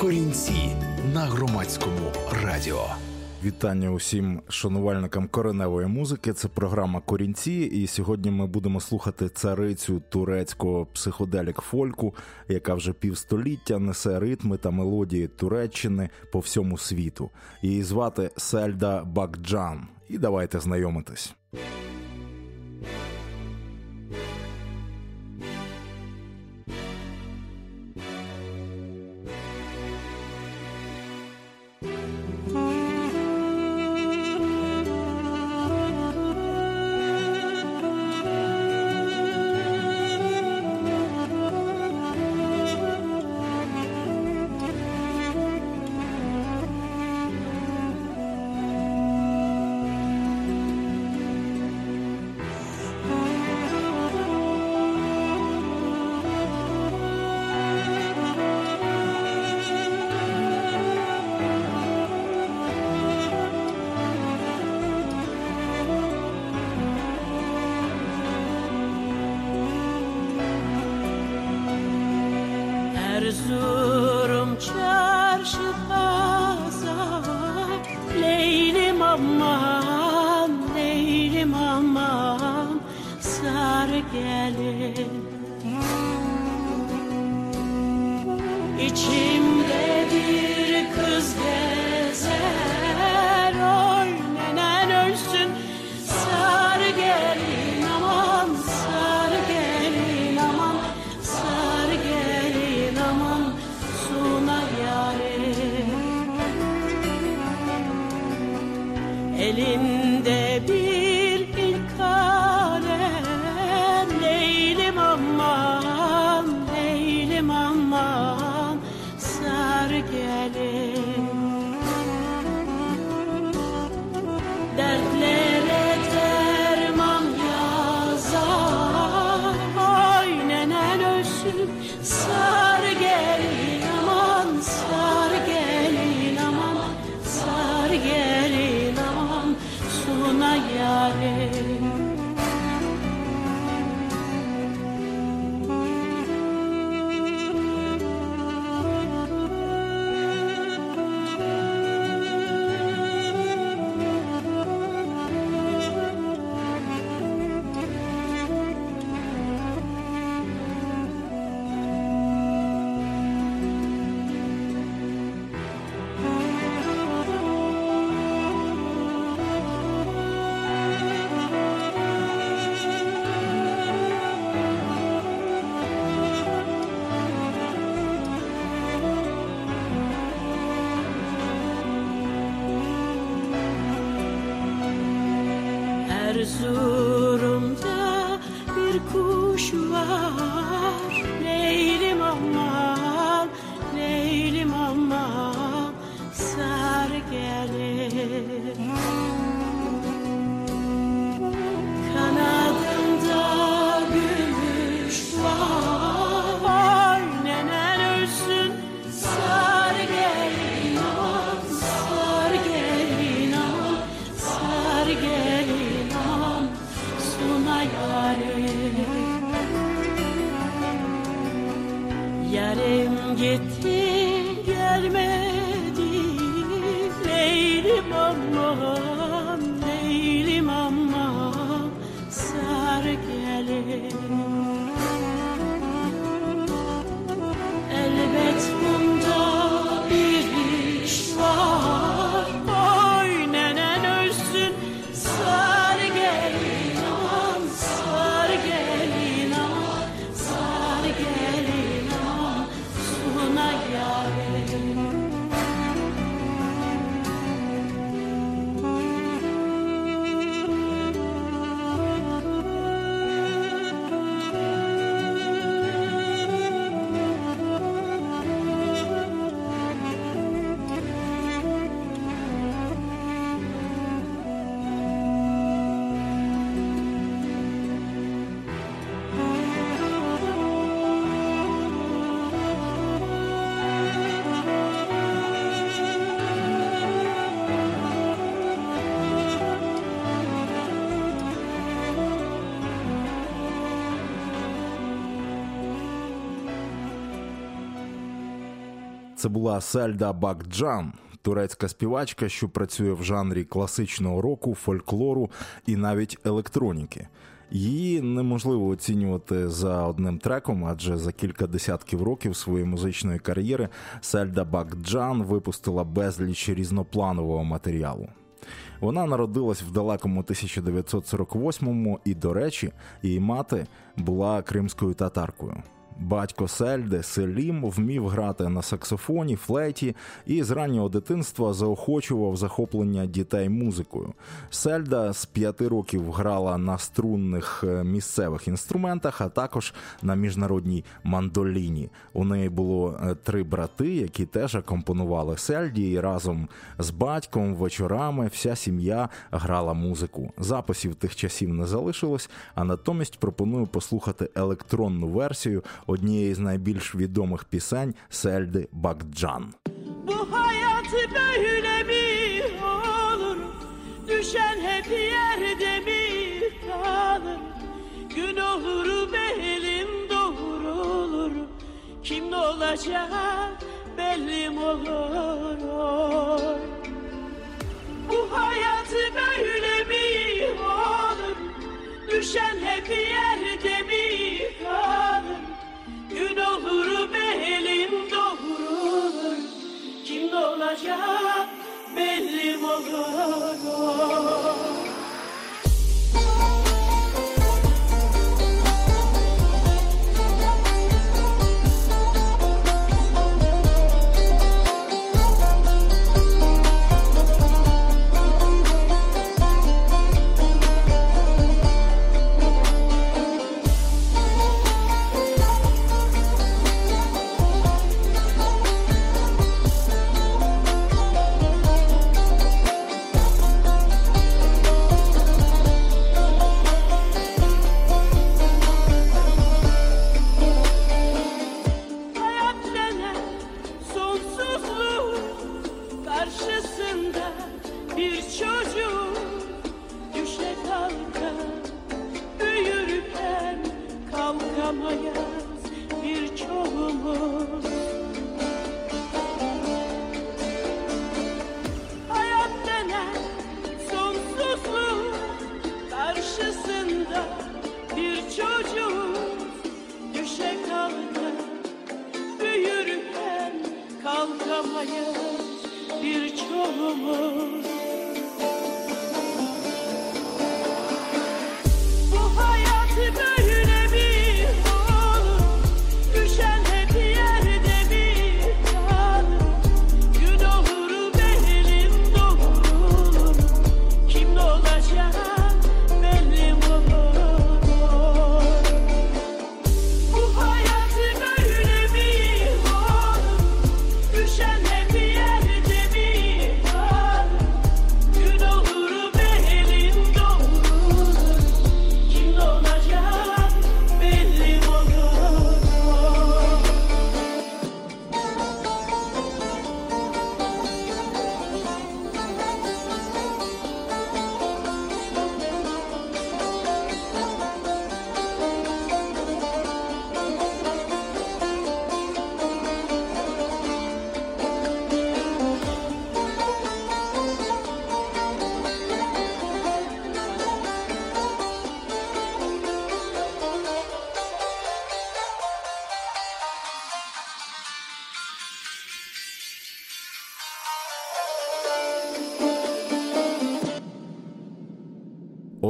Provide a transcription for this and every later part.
Корінці на громадському радіо. Вітання усім шанувальникам кореневої музики. Це програма Корінці. І сьогодні ми будемо слухати царицю турецького психоделік-фольку, яка вже півстоліття несе ритми та мелодії Туреччини по всьому світу. Її звати Сельда Бакджан. І давайте знайомитись. Це була Сельда Бакджан, турецька співачка, що працює в жанрі класичного року, фольклору і навіть електроніки. Її неможливо оцінювати за одним треком, адже за кілька десятків років своєї музичної кар'єри Сельда Бакджан випустила безліч різнопланового матеріалу. Вона народилась в далекому 1948-му і, до речі, її мати була кримською татаркою. Батько Сельде Селім вмів грати на саксофоні, флейті і з раннього дитинства заохочував захоплення дітей музикою. Сельда з п'яти років грала на струнних е, місцевих інструментах, а також на міжнародній мандоліні. У неї було е, три брати, які теж акомпонували Сельді, і разом з батьком вечорами вся сім'я грала музику. Записів тих часів не залишилось, а натомість пропоную послухати електронну версію однієї з найбільш відомих пісень Сельди Бакджан. Bu hayatı böyle mi olur? Düşen hep yerde mi kalır? Gün olur belim doğrulur. Kim ne olacak bellim olur. oy. Bu hayatı böyle mi olur? Düşen hep yerde mi kalır? Gün olur belim doğrulur. Kim olacak bellim olur.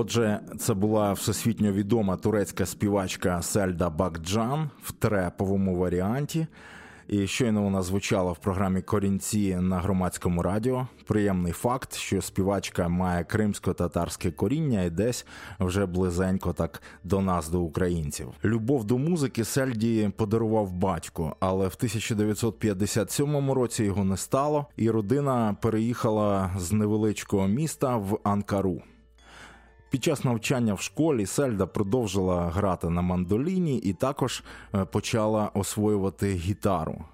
Отже, це була всесвітньо відома турецька співачка Сельда Бакджан в треповому варіанті. І щойно вона звучала в програмі Корінці на громадському радіо. Приємний факт, що співачка має кримсько-татарське коріння і десь вже близенько так до нас, до українців. Любов до музики Сельді подарував батько, але в 1957 році його не стало, і родина переїхала з невеличкого міста в Анкару. Під час навчання в школі Сельда продовжила грати на мандоліні і також е, почала освоювати гітару.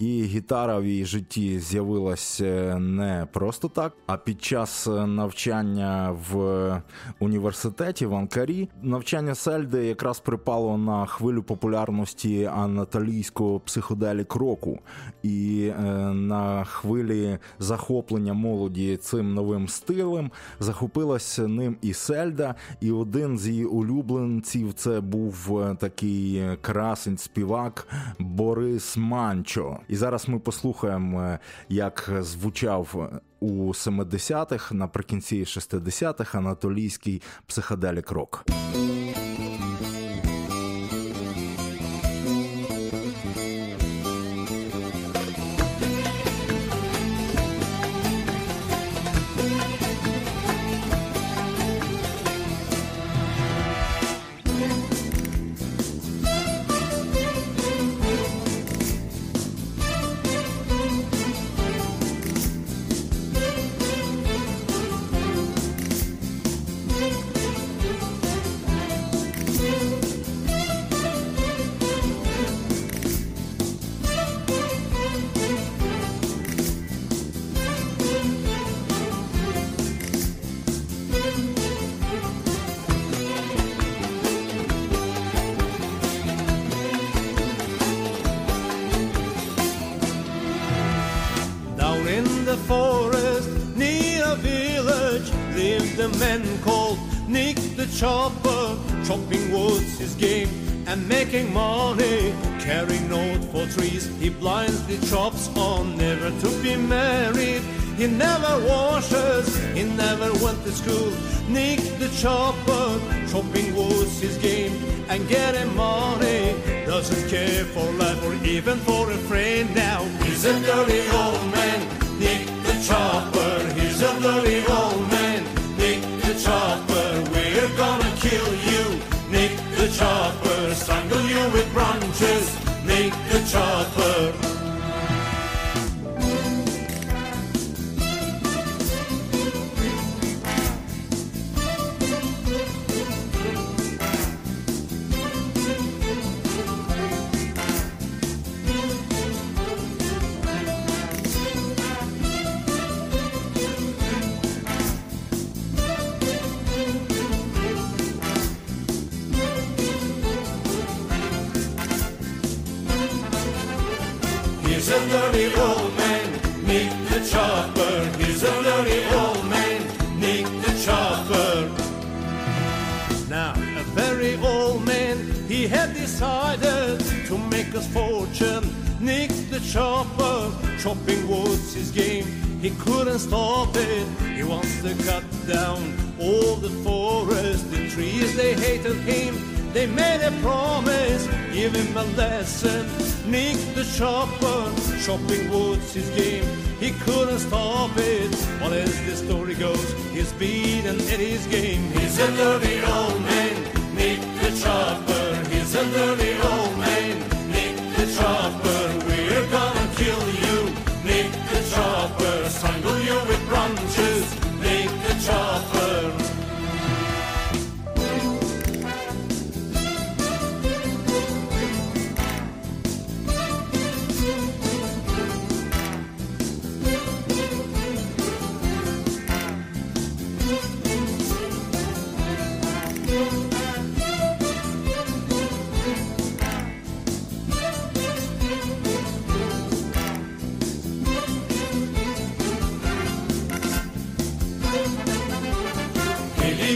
І гітара в її житті з'явилася е, не просто так, а під час е, навчання в університеті в Анкарі навчання Сельди якраз припало на хвилю популярності анатолійського психоделік року. І е, на хвилі захоплення молоді цим новим стилем захопилася ним і Сельда, і один з її улюбленців це був е, такий красень співак Борис Манчо. І зараз ми послухаємо, е, як звучав у 70-х, наприкінці 60-х анатолійський психоделік рок.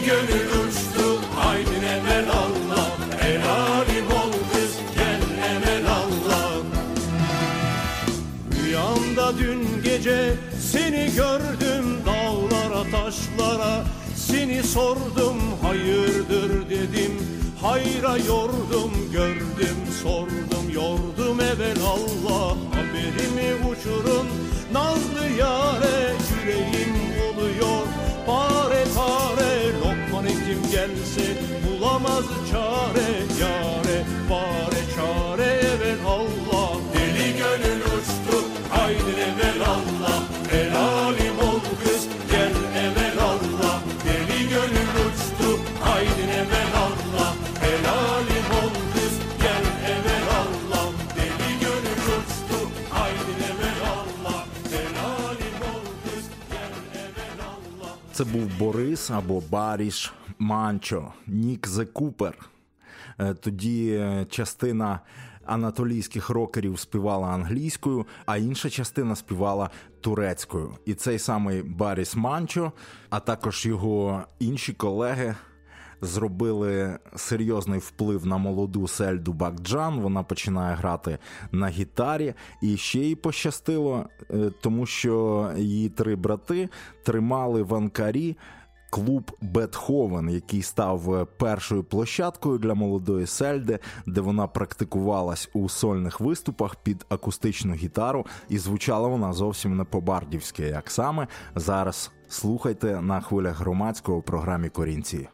Gönül uçtu. Haydin evvel Allah. El alim ol kız gel evvel Allah. Rüyamda dün gece seni gördüm dağlara taşlara. Seni sordum hayırdır? dedim. Hayra yordum. Gördüm sordum yordum evvel Allah. Haberimi uçurun nazlı yare yüreğim olmaz çare yare Fare çare evvel Allah. Deli gönül uçtu haydi evvel Allah. Helalim ol kız gel evvel Allah. Deli gönül uçtu haydi evvel Allah. Helalim ol kız gel evvel Allah. Deli gönül uçtu haydi evvel Allah. Helalim ol kız gel evvel Allah. Це був Борис або Баріш. Манчо, Нік Зе Купер. Е, Тоді е, частина анатолійських рокерів співала англійською, а інша частина співала турецькою. І цей самий Баріс Манчо, а також його інші колеги. Зробили серйозний вплив на молоду Сельду Бакджан. Вона починає грати на гітарі, і ще їй пощастило, е, тому що її три брати тримали в Анкарі клуб Бетховен, який став е, першою площадкою для молодої Сельди, де вона практикувалась у сольних виступах під акустичну гітару, і звучала вона зовсім не по-бардівськи, як саме зараз слухайте на хвилях громадського програмі Корінці.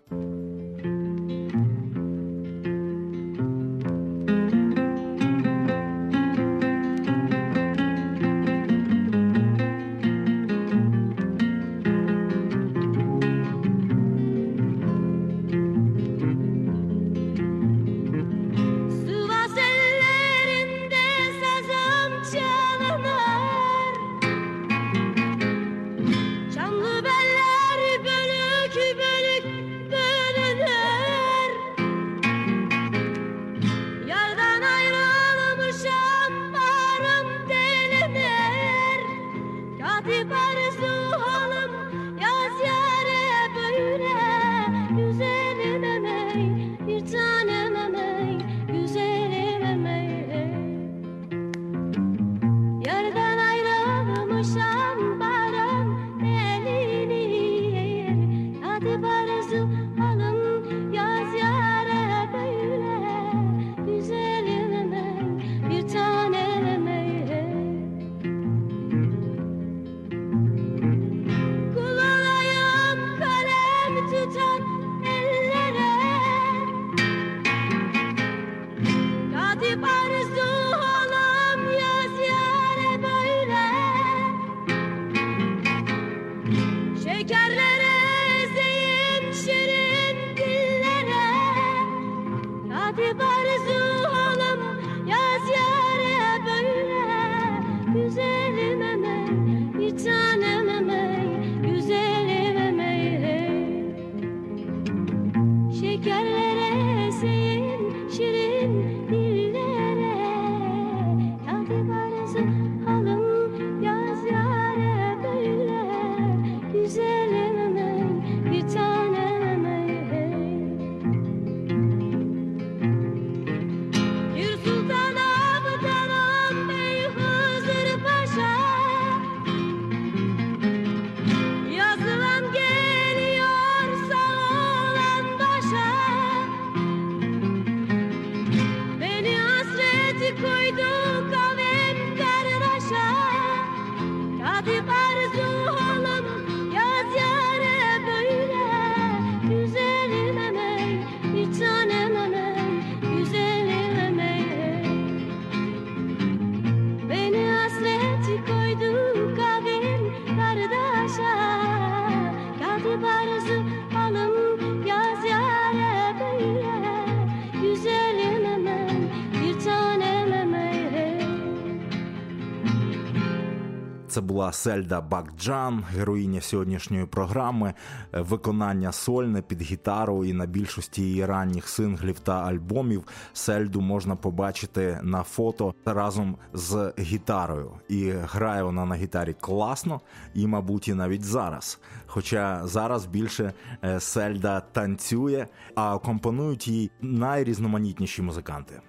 Сельда Бакджан, героїня сьогоднішньої програми, Е, виконання сольне під гітару і на більшості її ранніх синглів та альбомів Сельду можна побачити на фото разом з гітарою. І грає вона на гітарі класно, і, мабуть, і навіть зараз. Хоча зараз більше е, Сельда танцює, а компонують їй найрізноманітніші музиканти.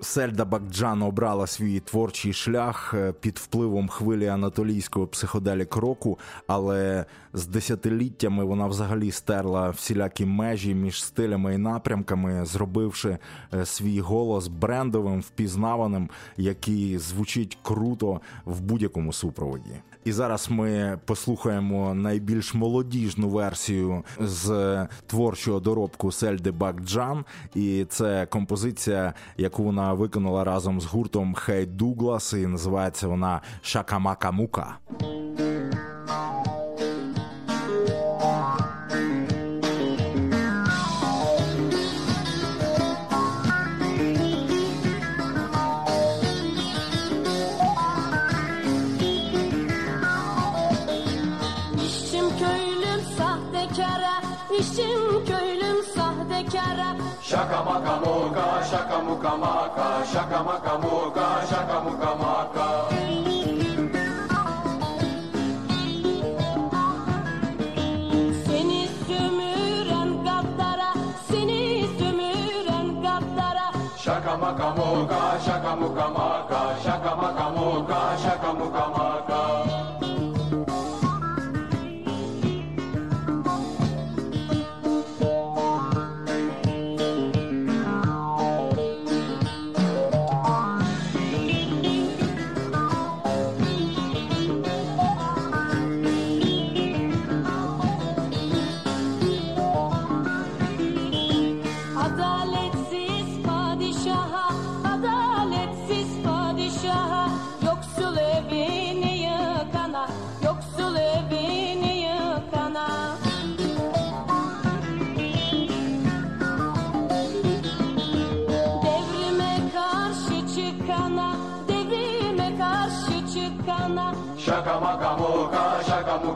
Сельда Бакджан обрала свій творчий шлях е, під впливом хвилі анатолійського психоделік року, але з десятиліттями вона взагалі стерла всілякі межі між стилями і напрямками, зробивши е, свій голос брендовим, впізнаваним, який звучить круто в будь-якому супроводі. І зараз ми послухаємо найбільш молодіжну версію з творчого доробку Сельди Бакджан. І це композиція, яку вона виконала разом з гуртом Хей Дуглас, і називається вона Шакамака Мука. Shaka Maka moka, shakamuka moka.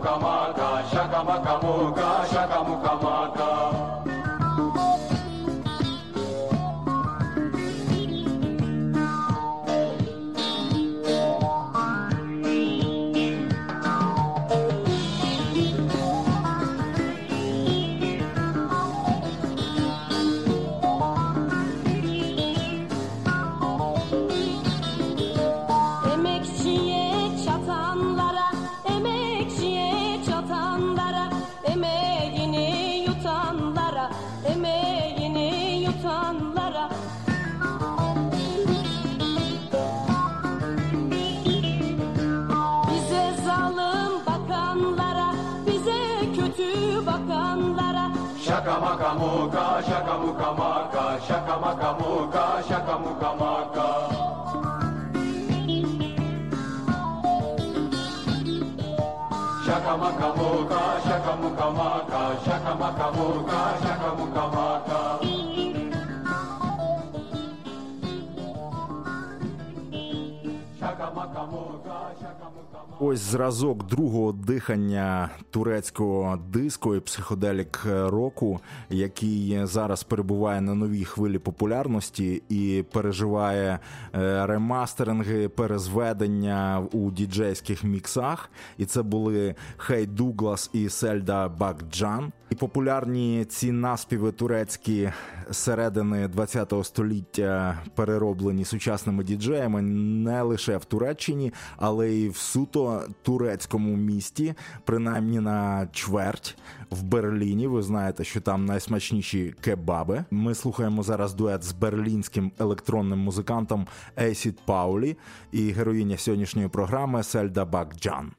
శకముఖమాకాశకమకమోకాశకముఖమ moka, shaka muka maka, shaka maka shaka muka maka. Shaka maka muka maka, shaka maka moka, shaka muka maka. Shaka maka. Ось зразок другого дихання турецького диско і психоделік року, який зараз перебуває на новій хвилі популярності і переживає е, ремастеринги, перезведення у діджейських міксах. І це були Хей Дуглас і Сельда Бакджан. І популярні ці наспіви турецькі середини ХХ століття перероблені сучасними діджеями не лише в Туреччині, але й в суто турецькому місті, принаймні на чверть в Берліні. Ви знаєте, що там найсмачніші кебаби. Ми слухаємо зараз дует з берлінським електронним музикантом Ейсід Паулі і героїня сьогоднішньої програми Сельда Бакджан.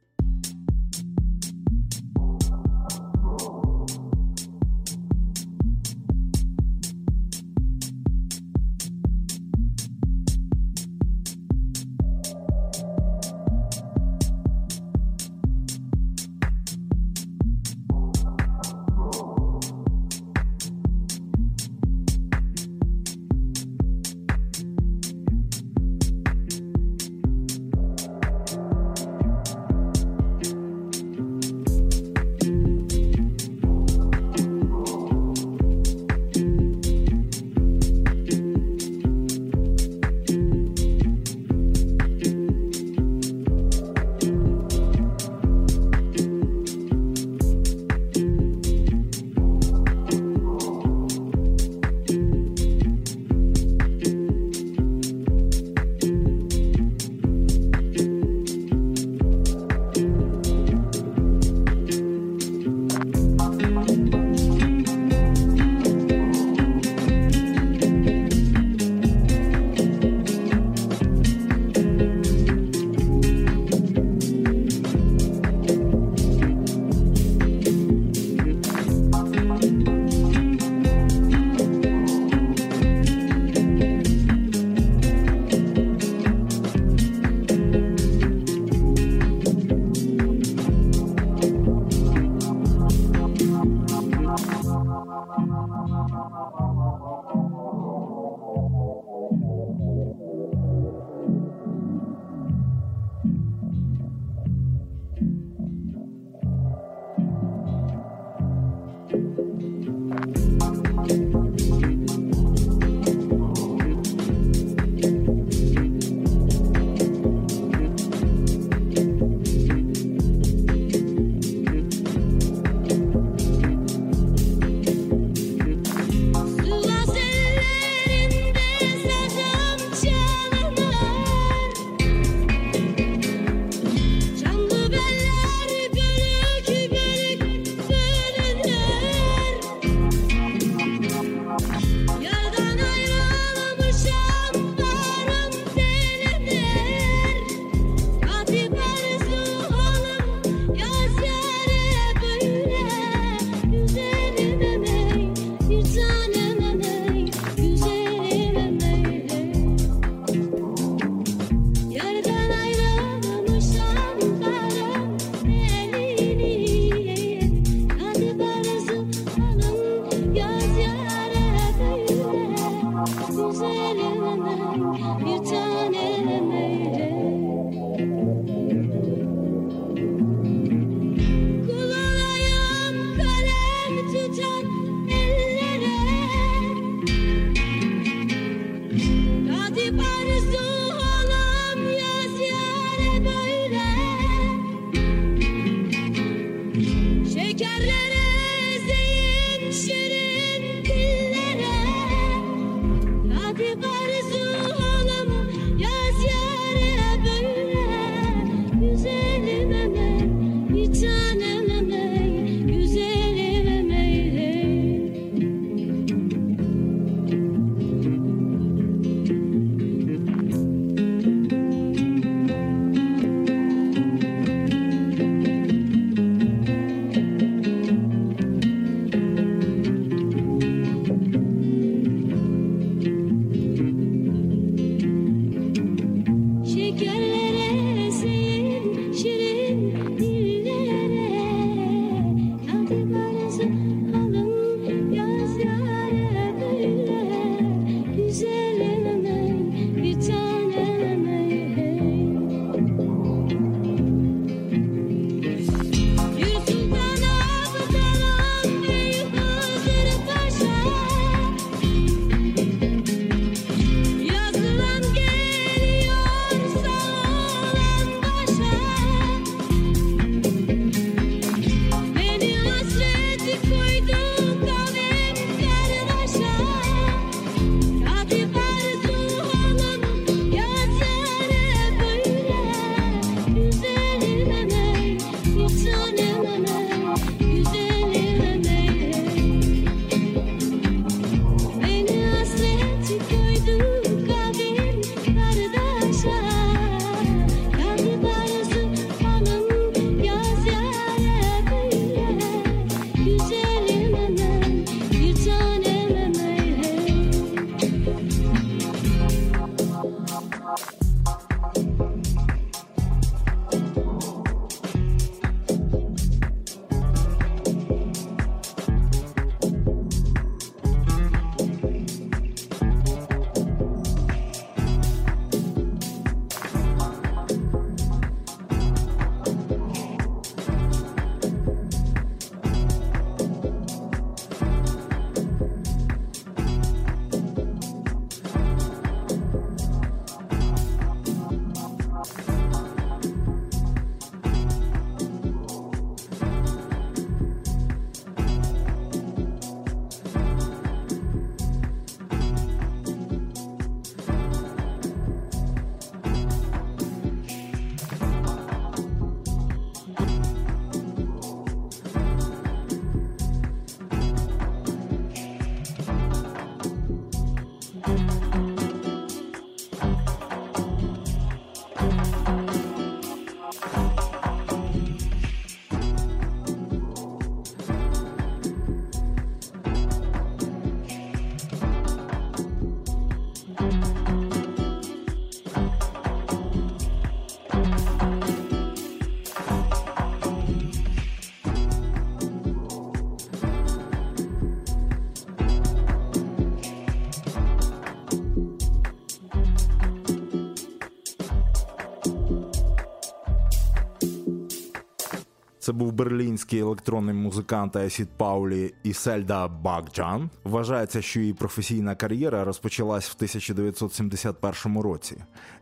Був берлінський електронний музикант Есід Паулі і Сельда Бакджан. Вважається, що її професійна кар'єра розпочалась в 1971 році.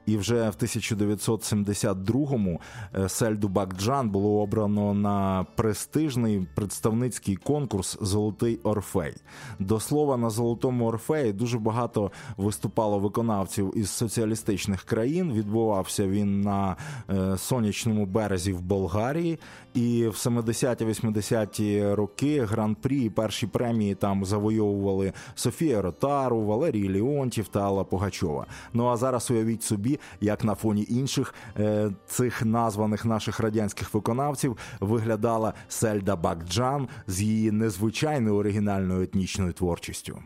І вже в 1972-му е, Сельду Бакджан було обрано на престижний представницький конкурс Золотий Орфей. До слова, на Золотому Орфеї дуже багато виступало виконавців із соціалістичних країн. Відбувався він на е, сонячному березі в Болгарії. І в 70-80-ті роки гран-прі і перші премії там завойовували Софія Ротару, Валерій Леонтів та Алла Пугачова. Ну а зараз уявіть собі, як на фоні інших е, цих названих наших радянських виконавців виглядала Сельда Бакджан з її незвичайною оригінальною етнічною творчістю.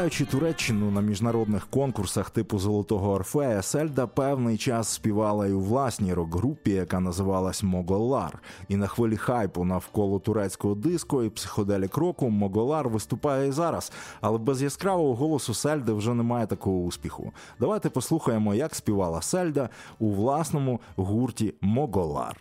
Представляючи Туреччину на міжнародних конкурсах типу Золотого Орфея, Сельда певний час співала і у власній рок-групі, яка називалась Моголар. І на хвилі хайпу навколо турецького диско і психоделік року Моголар виступає і зараз. Але без яскравого голосу Сельди вже немає такого успіху. Давайте послухаємо, як співала Сельда у власному гурті Моголар.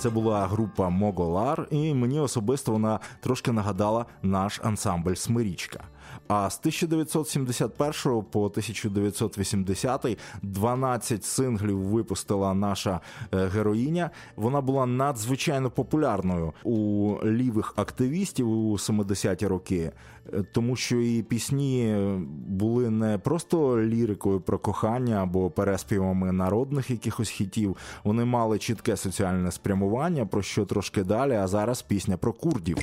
Це була група Моголар, і мені особисто вона трошки нагадала наш ансамбль Смирічка. А з 1971 по 1980 12 синглів випустила наша е, героїня. Вона була надзвичайно популярною у лівих активістів у 70-ті роки, е, тому що її пісні були не просто лірикою про кохання або переспівами народних якихось хітів. Вони мали чітке соціальне спрямування, про що трошки далі. А зараз пісня про курдів.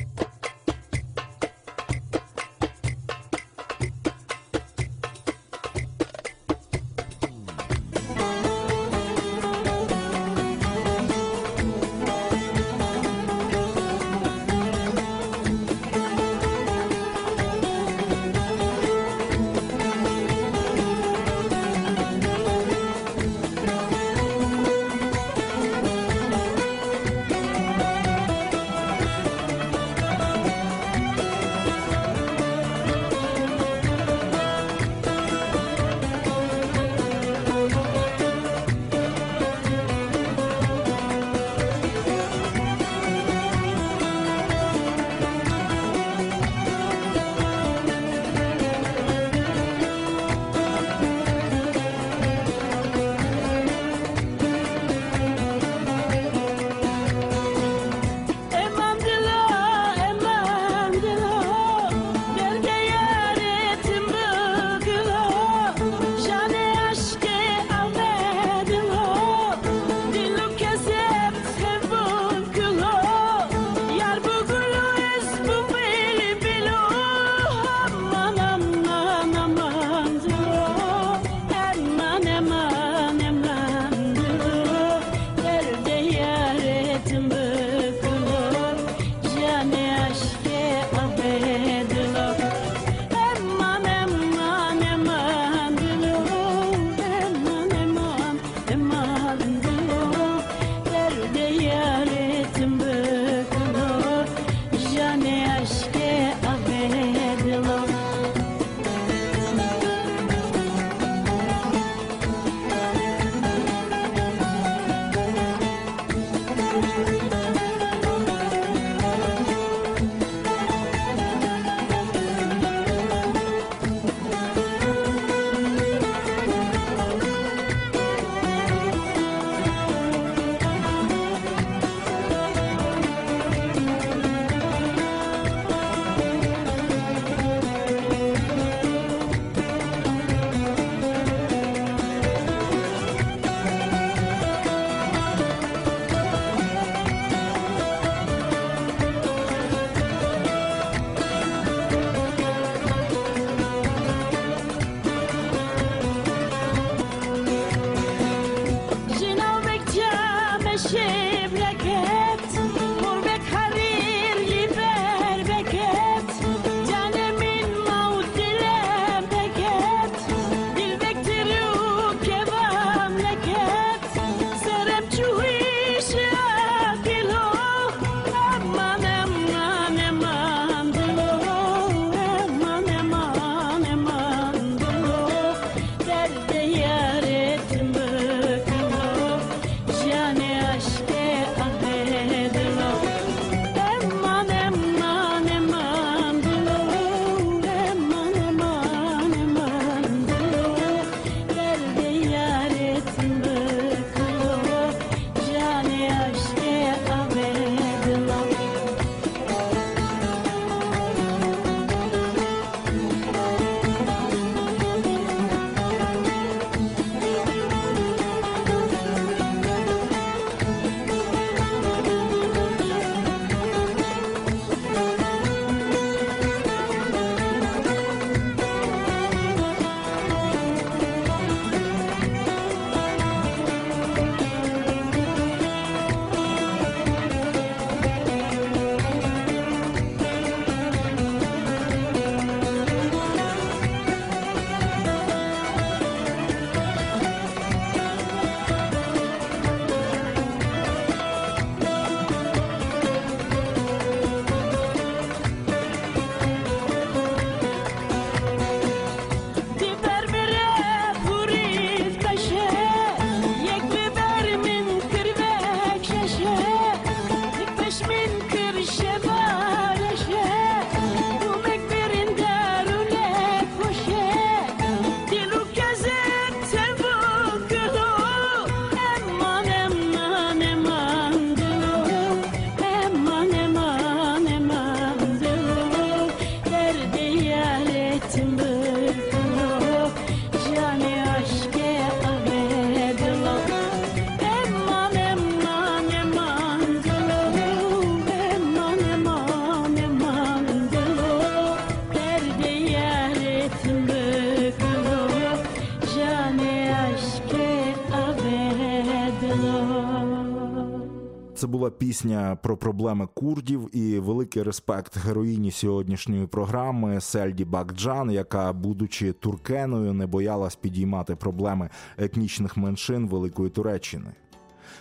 Пісня про проблеми курдів і великий респект героїні сьогоднішньої програми Сельді Бакджан, яка, будучи туркеною, не боялась підіймати проблеми етнічних меншин Великої Туреччини.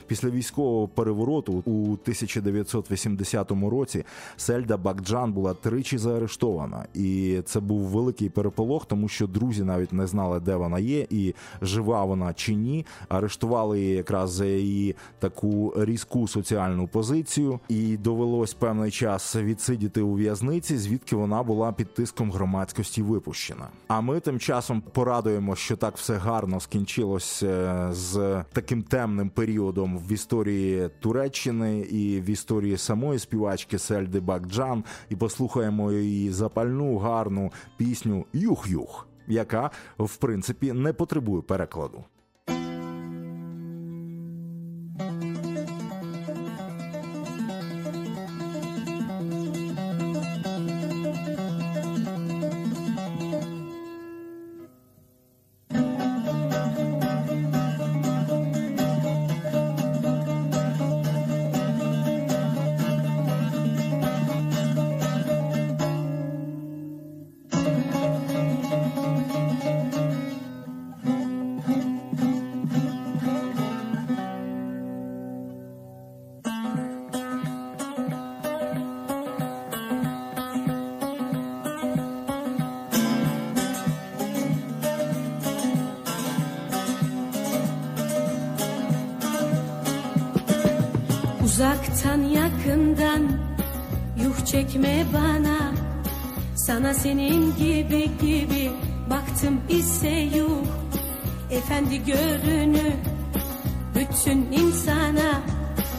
Після військового перевороту у 1980 році Сельда Бакджан була тричі заарештована, і це був великий переполох, тому що друзі навіть не знали, де вона є, і жива вона чи ні. Арештували її якраз за її таку різку соціальну позицію, і довелось певний час відсидіти у в'язниці, звідки вона була під тиском громадськості випущена. А ми тим часом порадуємо, що так все гарно скінчилось е, з таким темним періодом в історії Туреччини і в історії самої співачки Сельди Бакджан, і послухаємо її запальну гарну пісню Юх-Юх, яка в принципі не потребує перекладу. Uzaktan yakından yuh çekme bana. Sana senin gibi gibi baktım ise yuh. Efendi görünü bütün insana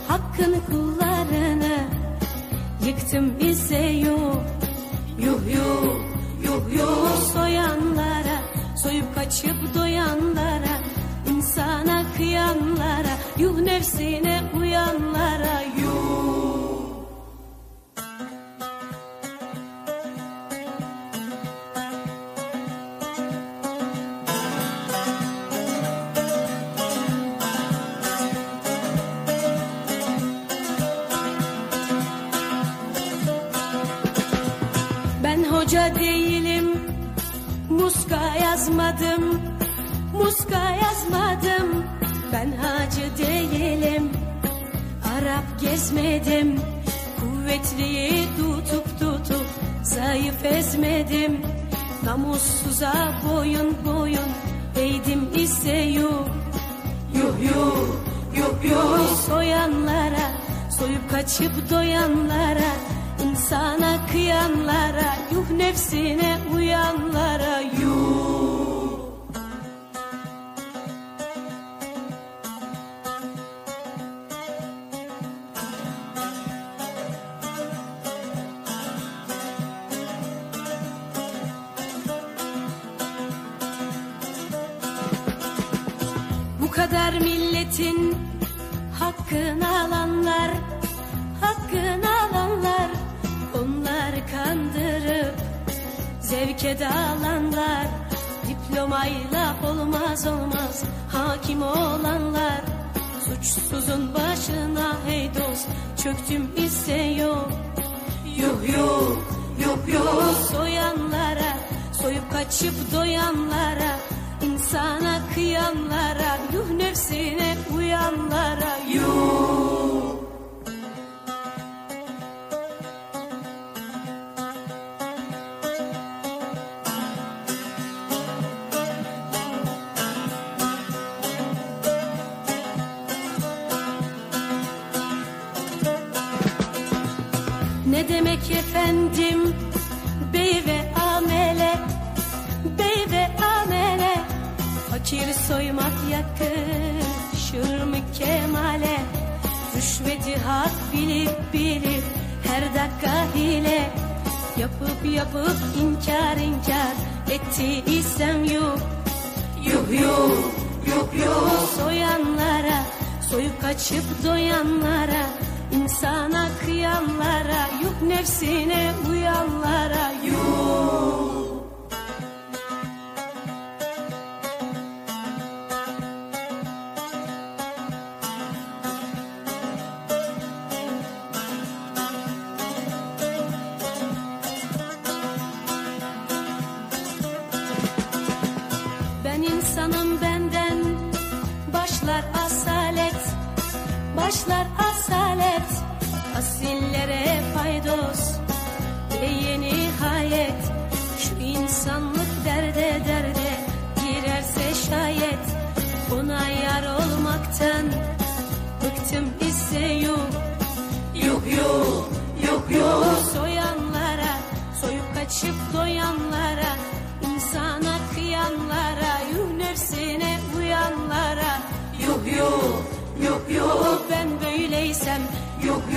Hakkını kullarını yıktım ise yuh. Yuh yuh gezmedim. Kuvvetliyi tutup tutup Zayıf ezmedim. Namussuza boyun boyun Eğdim ise yuh. Yuh yuh yuh yuh. Soyanlara Soyup kaçıp doyanlara insana kıyanlara Yuh nefsine uyanlara yuh Hak bilip bilip her dakika hile Yapıp yapıp inkar inkar etti isem yuh Yuh yuh yuh yuh. Soyanlara soyup kaçıp doyanlara insana kıyanlara yuh nefsine uyanlara. Yuh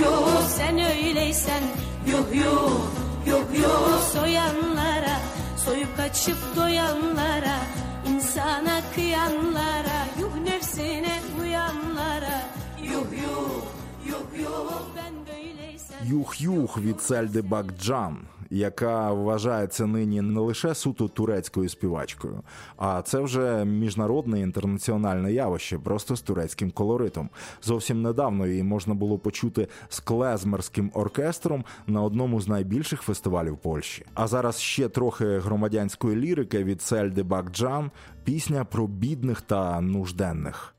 Yok yok sen öyleysen Yok yok yok yok Soyanlara Soyup kaçıp doyanlara insana kıyanlara Yuh nefsine uyanlara Yok yok yok yok Ben böyleysem Юх-юх від Сельди Бакджан, Яка вважається нині не лише суто турецькою співачкою, а це вже міжнародне інтернаціональне явище, просто з турецьким колоритом. Зовсім недавно її можна було почути з клезмерським оркестром на одному з найбільших фестивалів Польщі. А зараз ще трохи громадянської лірики від Сельди Бакджан, пісня про бідних та нужденних.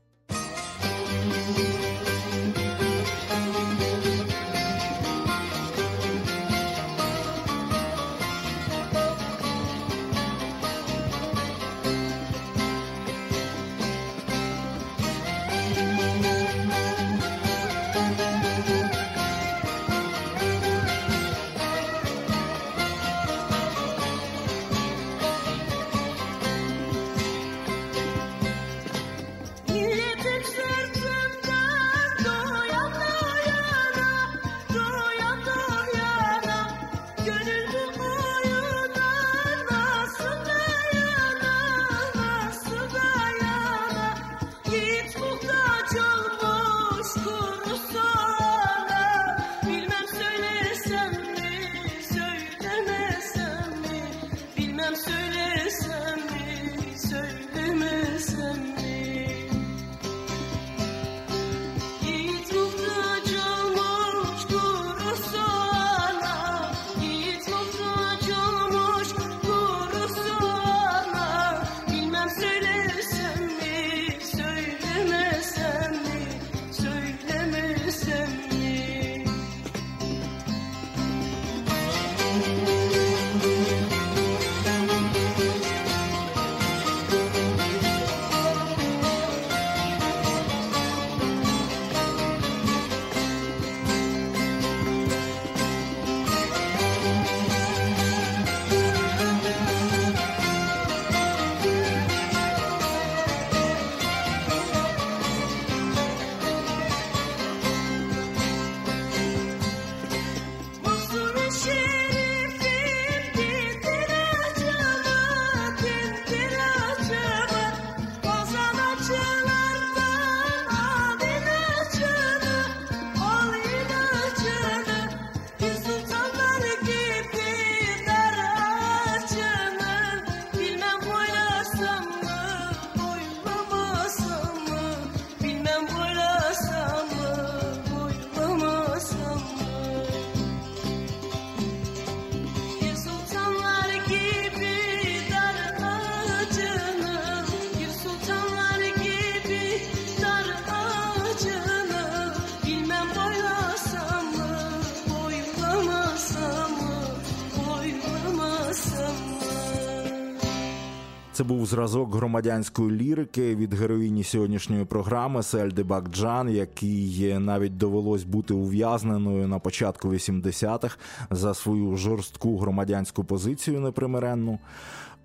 Це був зразок громадянської лірики від героїні сьогоднішньої програми Сельди Бакджан, якій навіть довелось бути ув'язненою на початку 80-х за свою жорстку громадянську позицію непримиренну.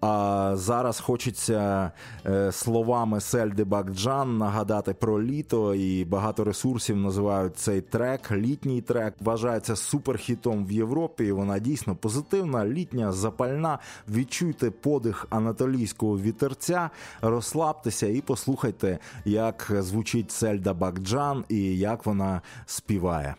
А зараз хочеться е, словами Сельди Бакджан нагадати про літо, і багато ресурсів називають цей трек. Літній трек вважається суперхітом в Європі. і Вона дійсно позитивна, літня, запальна. Відчуйте подих анатолійського вітерця, розслабтеся і послухайте, як звучить Сельда Бакджан і як вона співає.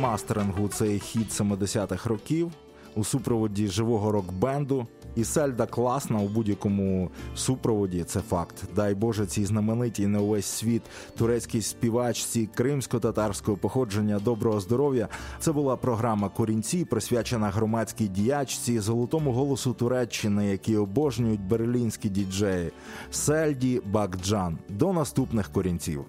ремастерингу цей хіт 70-х років у супроводі живого рок-бенду. І Сельда класна у будь-якому супроводі. Це факт. Дай Боже, цій знаменитій на увесь світ турецькій співачці кримсько-татарського походження доброго здоров'я. Це була програма Корінці, присвячена громадській діячці, золотому голосу Туреччини, які обожнюють берлінські діджеї. Сельді Бакджан. До наступних корінців.